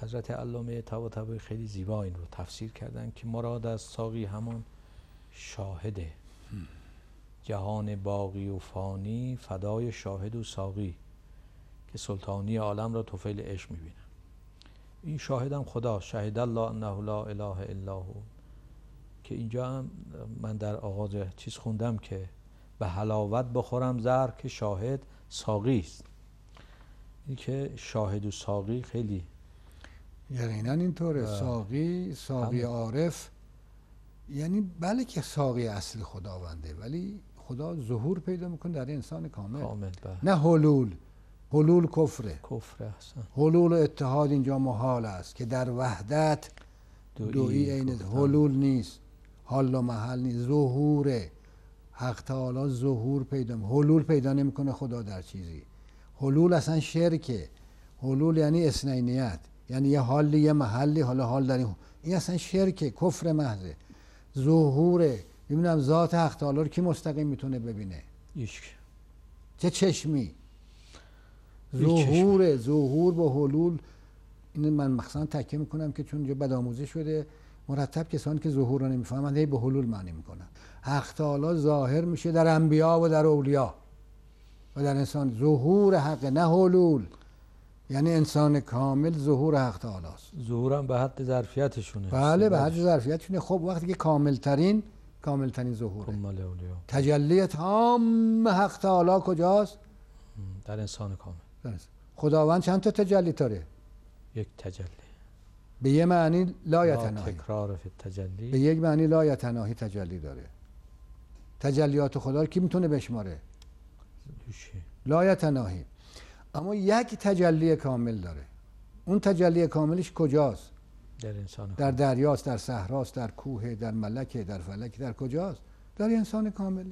حضرت علامه طباطبایی خیلی زیبا این رو تفسیر کردن که مراد از ساقی همون شاهده جهان باقی و فانی فدای شاهد و ساقی که سلطانی عالم را توفیل عشق می‌بینن این شاهدم خدا شهد الله انه لا اله الا هو. که اینجا هم من در آغاز چیز خوندم که به حلاوت بخورم زر که شاهد ساقی است. که شاهد و ساقی خیلی یقینا اینطوره. ساقی ساقی عارف. یعنی بله که ساقی اصل خداونده ولی خدا ظهور پیدا می‌کنه در انسان کامل, کامل بله. نه حلول. حلول کفره. کفر هستن حلول و اتحاد اینجا محال است که در وحدت دویی عین حلول نیست. حال و محل نیست. ظهوره. حق تعالی ظهور پیدا حلول پیدا نمی‌کنه خدا در چیزی. حلول اصلا شرکه. حلول یعنی اسنینیت. یعنی یه حالی یه محلی حالا حال داریم این اصلا شرکه کفر محضه. ظهوره. ببینم ذات حق تعالی رو کی مستقیم می‌تونه ببینه؟ ایشک چه چشمی؟ ظهور ظهور با حلول. این من مخصوصا تکیه می‌کنم که چون بد آموزه شده مرتب کسانی که ظهور رو نمی‌فهمند هی به حلول معنی می‌کنن. حق تعالی ظاهر میشه در انبیا و در اولیا. و در انسان ظهور حق نه حلول. یعنی انسان کامل ظهور حق تعالی است ظهورم به حد ظرفیتشونه. بله به حد ظرفیتشونه. خب وقتی که کامل ترین کامل ترین کمال اولیا تجلی تام حق تعالی کجاست؟ در انسان کامل. خداوند چند تا تجلی داره؟ یک تجلی. به یه معنی لا لا یتناهی. تکرار فی تجلی به یک معنی لا یتناهی تجلی داره. تجلیات خدا رو کی می‌تونه بشماره؟ دوشی. لا یتناهی اما یک تجلی کامل داره. اون تجلی کاملش کجاست؟ در انسان در. دریاست در صحراست در کوه در ملکه در فلک در کجاست؟ در انسان کامل.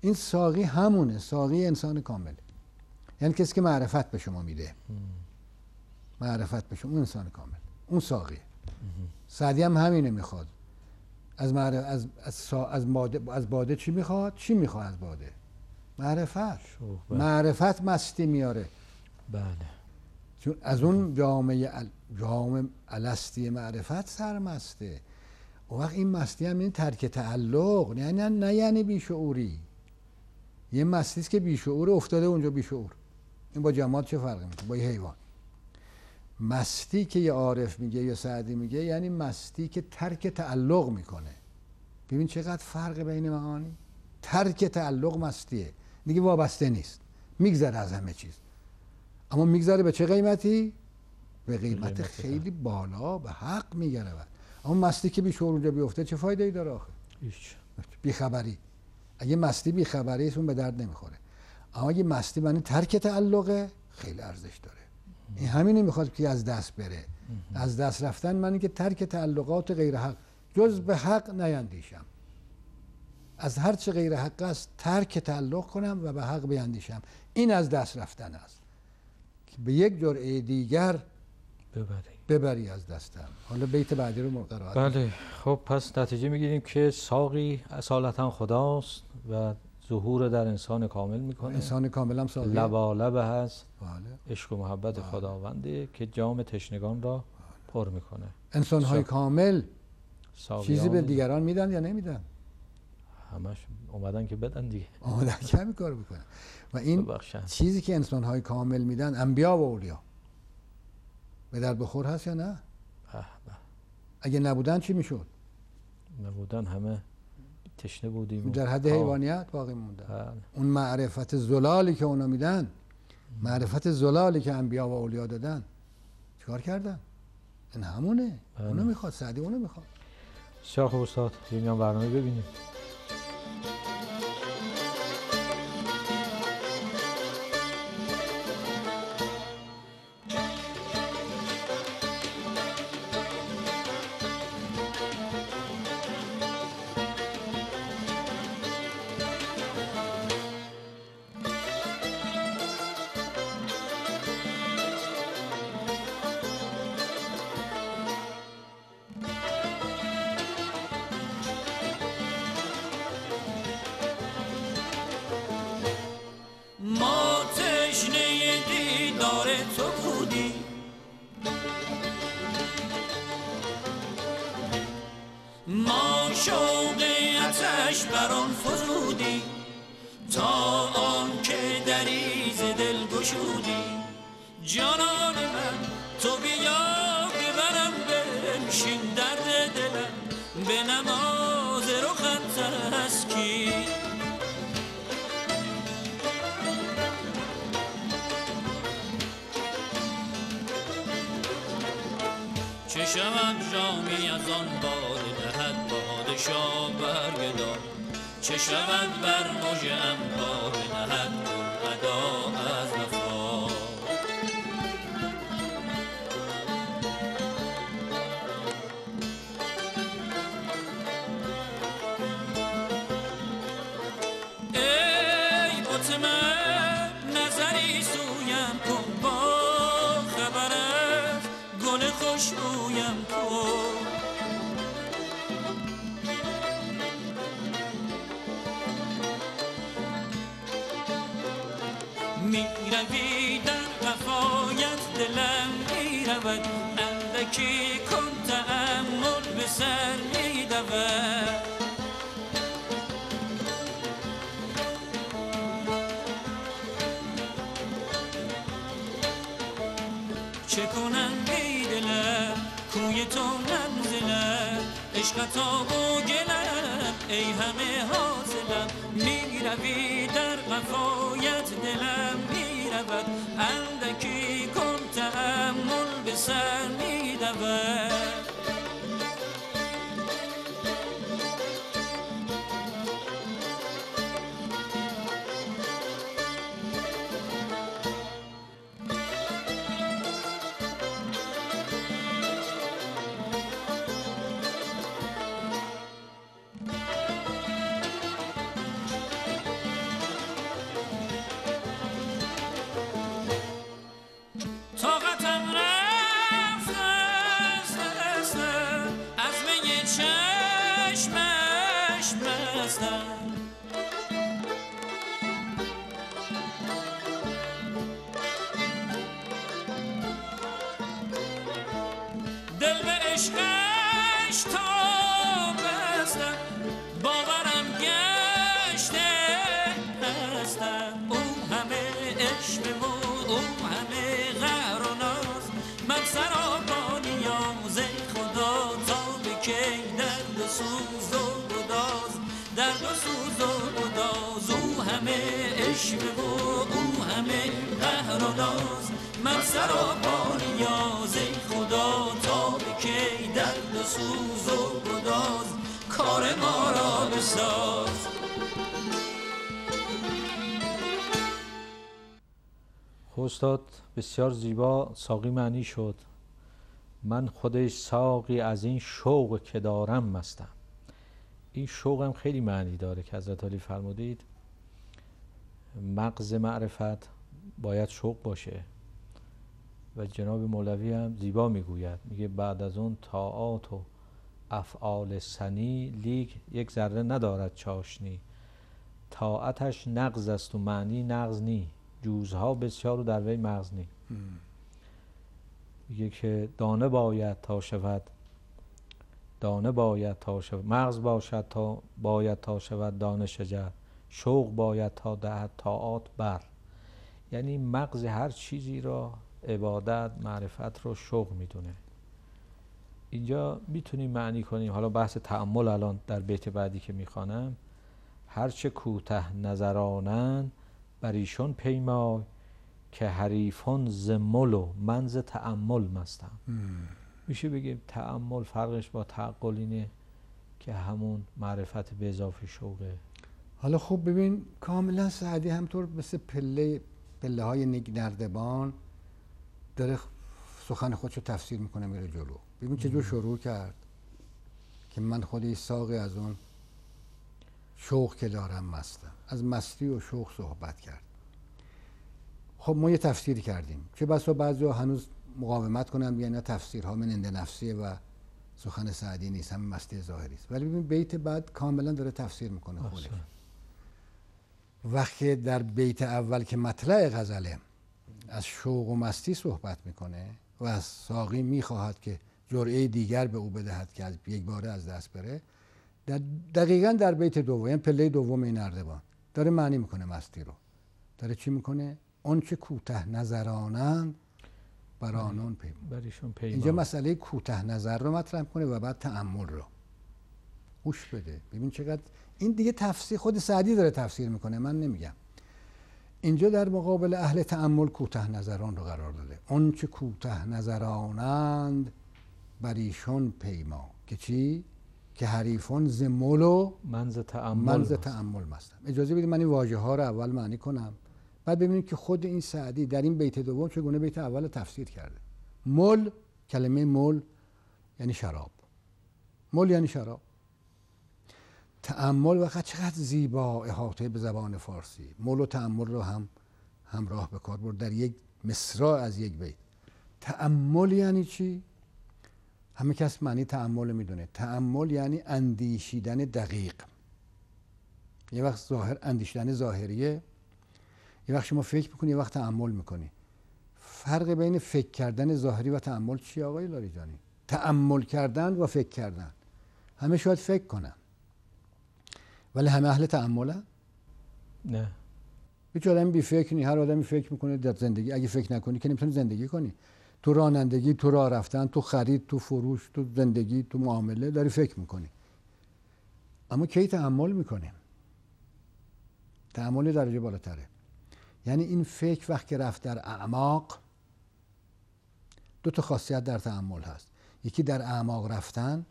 این ساقی همونه ساقی انسان کامل. یعنی کسی که معرفت به شما میده. معرفت به شما اون انسان کامل. اون ساقی سعدی هم همینه می‌خواد. از معرف... از از, سا... از, ماده... از باده چی می‌خواد؟ چی می‌خواد از باده؟ معرفت. بله. معرفت مستی میاره. بله. چون از اون جامعه ال... جام الستی معرفت سرمسته. اون وقت این مستی هم این ترک تعلق نه نه نه یعنی بیشعوری. یه مستی است که بیشعور افتاده اونجا بیشعور. این با جماعت چه فرقی می‌کنه؟ با یه حیوان. مستی که یه عارف میگه یا سعدی میگه یعنی مستی که ترک تعلق می‌کنه. ببین چقدر فرق بین معانی؟ ترک تعلق مستیه. دیگه وابسته نیست. میگذره از همه چیز. اما میگذره به چه قیمتی؟ به قیمت خیلی بالا به حق میگره اما مستی که بیشور اونجا بیفته چه فایده ای داره آخه؟ هیچ. بیخبری. اگه مستی بیخبری اون به درد نمی‌خوره. اما اگه مستی معنی ترک تعلقه خیلی ارزش داره. این همینی می‌خواد که از دست بره. از دست رفتن معنی که ترک تعلقات غیر حق. جز به حق نیندیشم. از هر چه غیر حق است ترک تعلق کنم و به حق بیندیشم. این از دست رفتن است. که به یک جرعه دیگر ببری. ببری از دستم. حالا بیت بعدی رو قرائت بله. خب پس نتیجه می‌گیریم که ساقی اصالتا خداست و ظهور در انسان کامل می‌کنه. انسان کامل هم ساقیه. لبالب هست. بله. عشق و محبت خداونده که جام تشنگان را پر می‌کنه. انسان های سا- کامل چیزی به دیگران میدن یا نمیدن؟ همش اومدن که بدن دیگه. آمدن که همین کار بکنن. و این ببخشن چیزی که انسان های کامل میدن انبیا و اولیا. به در بخور هست یا نه؟ به به. اگه نبودن چی می‌شد؟ نبودن همه تشنه بودیم در حد. حیوانیت باقی موندن بله. اون معرفت زلالی که اونا میدن معرفت زلالی که انبیا و اولیا دادن چیکار کردن؟ این همونه. بله. اونو می‌خواد سعدی اونو می‌خواد. خوب استاد هم برنامه ببینیم. بران فزودی تا آن که دریز دل گشودی. جانان من تو بیا ببرم بنشین درد دلم. به نماز رخت تسکی چه شود جامی از آن باد دهد برگدار چه شود بر مژه ام بدهد گل ادا از وفا. ای بت من نظری سویم کن با خبرت گل خوشبویم اندکی کن تعمل به سر می دود چه کنم کوی تو منزلم عشقت آب و گلم ای همه حاصلم می روی در وفایت دلم می رود اندکی کن سر می عشقش تا بستم باورم گشته هستم او همه عشق و او همه غر و ناز. من سرابا نیاز ای خدا تا به درد سوز و گداز. درد و سوز و گداز او همه عشق و او همه قهر و ناز. من سرابا نیاز سوز و گداز کار ما را بساز. خب استاد بسیار زیبا ساقی معنی شد. من خودش ساقی از این شوق که دارم مستم. این شوق هم خیلی معنی داره که حضرت علی فرمودید. مغز معرفت باید شوق باشه. و جناب مولوی هم زیبا می‌گوید. میگه بعد از اون طاعات و افعال سنی لیگ یک ذره ندارد چاشنی. طاعتش نقض است و معنی نقض نی. جوزها بسیار و در وی مغز نی. میگه که دانه باید تا شود. دانه باید تا شود. مغز باشد تا باید تا شود دانه شجر. شوق باید تا دهد طاعات بر. یعنی مغز هر چیزی را عبادت معرفت رو شوق می‌دونه. اینجا می‌تونیم معنی کنیم. حالا بحث تعمل الان در بیت بعدی که می‌خوانم هرچه کوته نظرانن بر ایشان پیمای که حریفان زمل و من ز تعمل مستم. میشه بگیم تعمل فرقش با تعقل اینه که همون معرفت به اضافه شوقه. حالا خوب ببین کاملا سعدی همطور مثل پله پله های نردبان داره سخن خودشو تفسیر می‌کنه میره جلو. ببین چه جور شروع کرد که من خودی ساقی از اون شوق که دارم مستم. از مستی و شوق صحبت کرد. خب ما یه تفسیری کردیم. چه بسا بعضی هنوز مقاومت کنن بیان تفسیرها مننده نفسیه و سخن سعدی نیست همین مستی ظاهری است. ولی ببین بیت بعد کاملا داره تفسیر می‌کنه خودش. وقتی در بیت اول که مطلع غزله از شوق و مستی صحبت می‌کنه و از ساقی می‌خواهد که جرعه دیگر به او بدهد که از یک باره از دست بره. در دقیقا در بیت دوم یعنی پله دوم این اردوان داره معنی می‌کنه مستی رو. داره چی می‌کنه؟ اون چه کوته نظرانند بر آنان پیما بریشون پیما اینجا مسئله کوته نظر رو مطرح کنه و بعد تعمل رو. گوش بده. ببین چقدر این دیگه تفسیر خود سعدی داره تفسیر می‌کنه من نمیگم. اینجا در مقابل اهل تعمل کوته نظران رو قرار داده. اون چه کوته نظرانند بر ایشان پیما. که چی؟ که حریفان زمول و منز تعمل منز. تعمل مستم اجازه بدید من این واژه ها رو اول معنی کنم. بعد ببینیم که خود این سعدی در این بیت دوم چگونه بیت اول رو تفسیر کرده. مل کلمه مل یعنی شراب. مل یعنی شراب. تعمل وقت چقدر زیبا احاطه به زبان فارسی. مل و تعمل رو هم همراه به کار برد در یک مصرع از یک بیت. تعمل یعنی چی؟ همه کس معنی تعمل می‌دونه. تعمل یعنی اندیشیدن دقیق. یه وقت ظاهر اندیشیدن ظاهریه. یه وقت شما فکر می‌کنی یه وقت تعمل می‌کنی. فرق بین فکر کردن ظاهری و تعمل چیه آقای لاریجانی؟ تعمل کردن و فکر کردن. همه شاید فکر کنن. ولی همه اهل تعملن نه. هیچ آدمی بی فکر نی هر آدمی فکر می‌کنه در زندگی. اگه فکر نکنی که نمی‌تونی زندگی کنی. تو رانندگی تو راه رفتن تو خرید تو فروش تو زندگی تو معامله داری فکر می‌کنی. اما کی تحمل می‌کنیم تحمل درجه بالاتره. یعنی این فکر وقت که رفت در اعماق دو تا خاصیت در تحمل هست. یکی در اعماق رفتن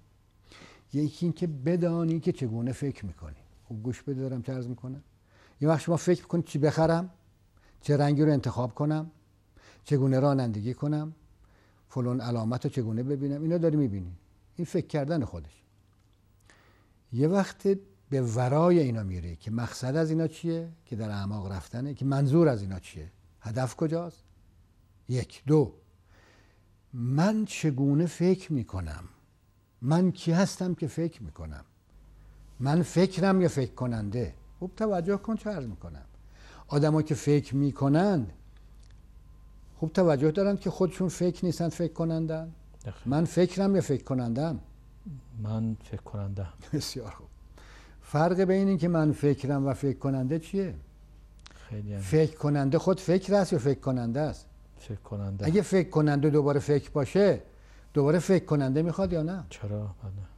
یکی اینکه بدانی که چگونه فکر می‌کنی. خوب گوش بده دارم چه عرض می‌کنم. یه وقت شما فکر کنید چی بخرم چه رنگی رو انتخاب کنم چگونه رانندگی کنم فلان علامت رو چگونه ببینم اینا داری می‌بینی. این فکر کردن خودش. یه وقت به ورای اینا میره که مقصد از اینا چیه؟ که در اعماق رفتنه که منظور از اینا چیه؟ هدف کجاست؟ یک. دو. من چگونه فکر می‌کنم؟ من کی هستم که فکر می‌کنم؟ من فکرم یا فکر کننده؟ خوب توجه کن چه عرض می‌کنم. آدما که فکر می‌کنند خوب توجه دارند که خودشون فکر نیستند فکر کنندن. نخیر. من فکرم یا فکر کنندم؟ من فکر کننده بسیار خوب. فرق بین این که من فکرم و فکر کننده چیه؟ خیلی هم فکر کننده خود فکر است یا فکر کننده است؟ فکر کننده. اگه فکر کننده دوباره فکر باشه دوباره فکر کننده می‌خواد یا نه؟ چرا؟ بله.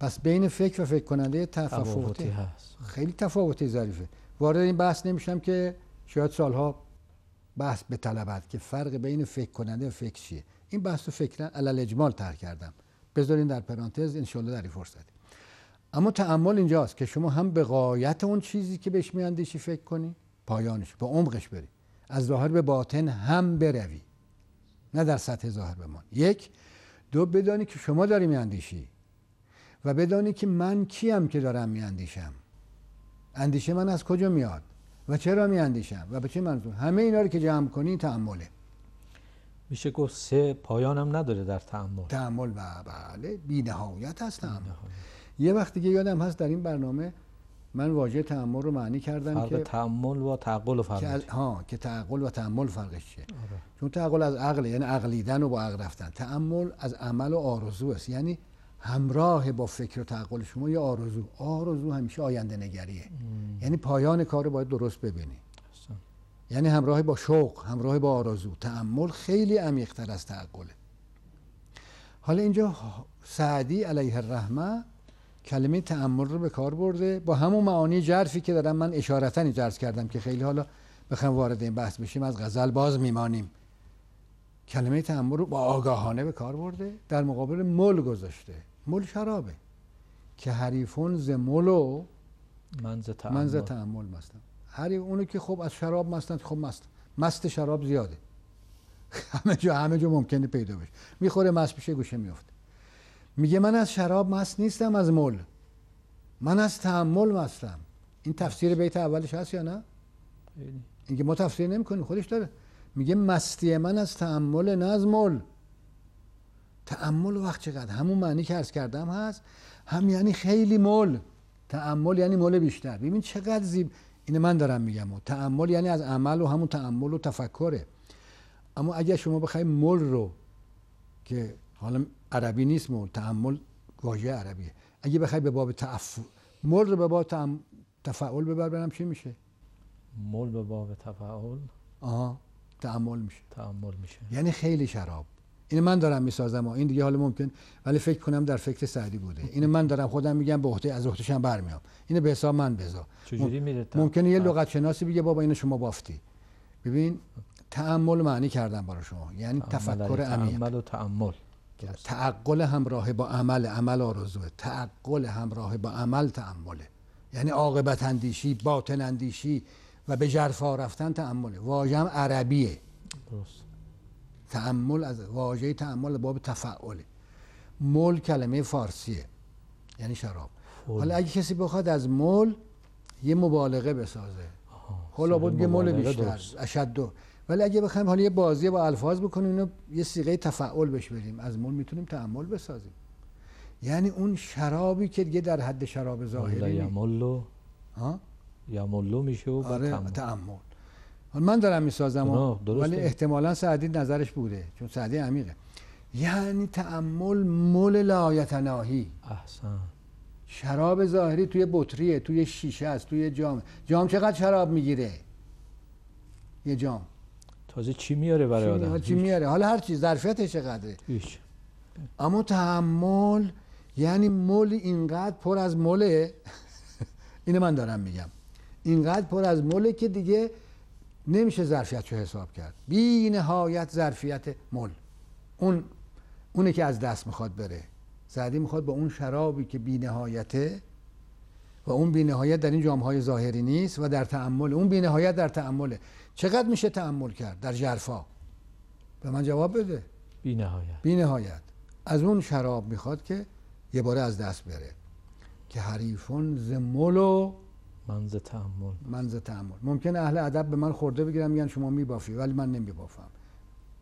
پس بین فکر و فکر کننده تفاوتی هست. خیلی تفاوتی ظریفه. وارد این بحث نمیشم که شاید سالها بحث به طلبت که فرق بین فکر کننده و فکر چیه. این بحث رو فکرا علل اجمال تر کردم. بذارین در پرانتز انشالله در این فرصت اما تعمل اینجاست که شما هم به قایت اون چیزی که بهش میاندیشی فکر کنی پایانش به عمقش بری. از ظاهر به باطن هم بروی. نه در سطح ظاهر بمان. یک دو بدانی که شما داری میاندیشی. و بدانی که من کیم که دارم میاندیشم. اندیشه من از کجا میاد؟ و چرا میاندیشم؟ و به چه منظور؟ همه اینا رو که جمع کنی تعمله میشه گفت سه پایانم نداره در تعمل تعمل و بله. بی نهایت هست تعمل یه وقت دیگه یادم هست در این برنامه من واژه تعمل رو معنی کردم فرق که تعمل و تعقل و که ها که تعقل و تعمل فرقش چیه؟ آره. چون تعقل از عقل یعنی عقلیدن و با عقل رفتن. تعمل از عمل و آرزو است. یعنی همراه با فکر و تعقل شما یه آرزو. آرزو همیشه آینده نگریه. یعنی پایان کار رو باید درست ببینی. احسن. یعنی همراه با شوق همراه با آرزو. تعمل خیلی عمیق‌تر از تعقله حالا اینجا سعدی علیه الرحمه کلمه تعمل رو به کار برده. با همون معانی جرفی که دارم من اشارتا جرس کردم که خیلی حالا بخوام وارد این بحث بشیم از غزل باز میمانیم. کلمه تعمل رو با آگاهانه به کار برده. در مقابل مل گذاشته. مل شرابه. که حریفون ز مل و منز تعمل. من ز تعمل مستم. هر اونو که خب از شراب مستن خب مست. مست شراب زیاده. همه جا همه جا ممکنه پیدا بشه. می‌خوره مست بشه گوشه میفته میگه من از شراب مست نیستم از مل. من از تعمل مستم. این تفسیر بیت اولش هست یا نه. اینکه ما تفسیر نمی‌کنیم خودش داره. میگه مستی من از تعمل نه از مل. تعمل وقت چقدر؟ همون معنی که عرض کردم هست. هم یعنی خیلی مل تعمل یعنی مل بیشتر. ببین چقدر زیب. اینه من دارم میگم. و تعمل یعنی از عمل و همون تعمل و تفکره. اما اگر شما بخوای مل رو که حالا عربی نیست مل تعمل واژه عربیه. اگه بخوای به باب تعف مل رو به باب تعم- تفعول ببر برم چی میشه. مل به باب تفاعل؟ آها. تعمل میشه. تعمل میشه. یعنی خیلی شراب. این من دارم می‌سازم این دیگه حالا ممکن ولی فکر کنم در فکر سعدی بوده. این من دارم خودم میگم به عهده از عهدهشم برمیام. اینو به حساب من بذار. چجوری میره؟ ممکنه یه لغت شناسی بگه بابا اینو شما بافتی. ببین تعمل معنی کردم برای شما. یعنی تفکر عمیق. تعمل و تعمل تعقل همراه با عمل عمل آرزوه. تعقل همراه با عمل تعمله یعنی عاقبت اندیشی باطن اندیشی و به جرفا رفتن تعمله واژه عربیه. درست. تعمل از واژه تعمل باب تفعله. مول کلمه فارسیه یعنی شراب. فول. حالا اگه کسی بخواد از مول یه مبالغه بسازه. حالا بود یه مول بیشتر. اشد ولی اگه بخوایم حالا یه بازی با الفاظ بکنیم اینو یه سیغه تفعول بهش بدیم. از مول می‌تونیم تعمل بسازیم. یعنی اون شرابی که دیگه در حد شراب ظاهری نیست. یملو. میشه و آره تعمل. من دارم می‌سازم. ولی احتمالا سعدی نظرش بوده چون سعدی عمیقه. یعنی تعمل مول لایتناهی. احسن. شراب ظاهری توی بطریه توی شیشه است توی جام. جام چقدر شراب می‌گیره؟ یه جام. تازه چی میاره برای چی, آدم؟ چی میاره؟ حالا هر چیز ظرفیتش چقدره؟ هیچ. اما تحمل یعنی مول اینقدر پر از مله. اینو من دارم میگم. اینقدر پر از مله که دیگه نمیشه ظرفیت رو حساب کرد. بی نهایت ظرفیت مل. اون اونه که از دست می‌خواد بره. سعدی می‌خواد با اون شرابی که بی نهایته و اون بی نهایت در این جامهای ظاهری نیست و در تعمل اون بی نهایت در تعمله چقدر میشه تعمل کرد در جرفا به من جواب بده. بی نهایت بی نهایت از اون شراب می‌خواد که یه باره از دست بره. که حریفون زمل و منز تعمل منز تعمل ممکن اهل ادب به من خورده بگیرن میگن شما میبافی ولی من نمیبافم.